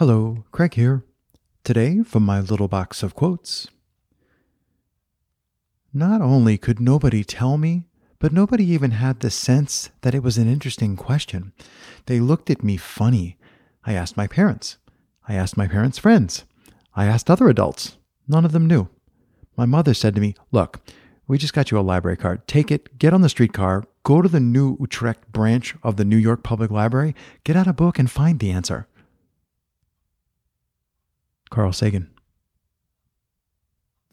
Hello, Craig here. Today, from my little box of quotes. Not only could nobody tell me, but nobody even had the sense that it was an interesting question. They looked at me funny. I asked my parents. I asked my parents' friends. I asked other adults. None of them knew. My mother said to me, Look, we just got you a library card. Take it, get on the streetcar, go to the New Utrecht branch of the New York Public Library, get out a book, and find the answer. Carl Sagan.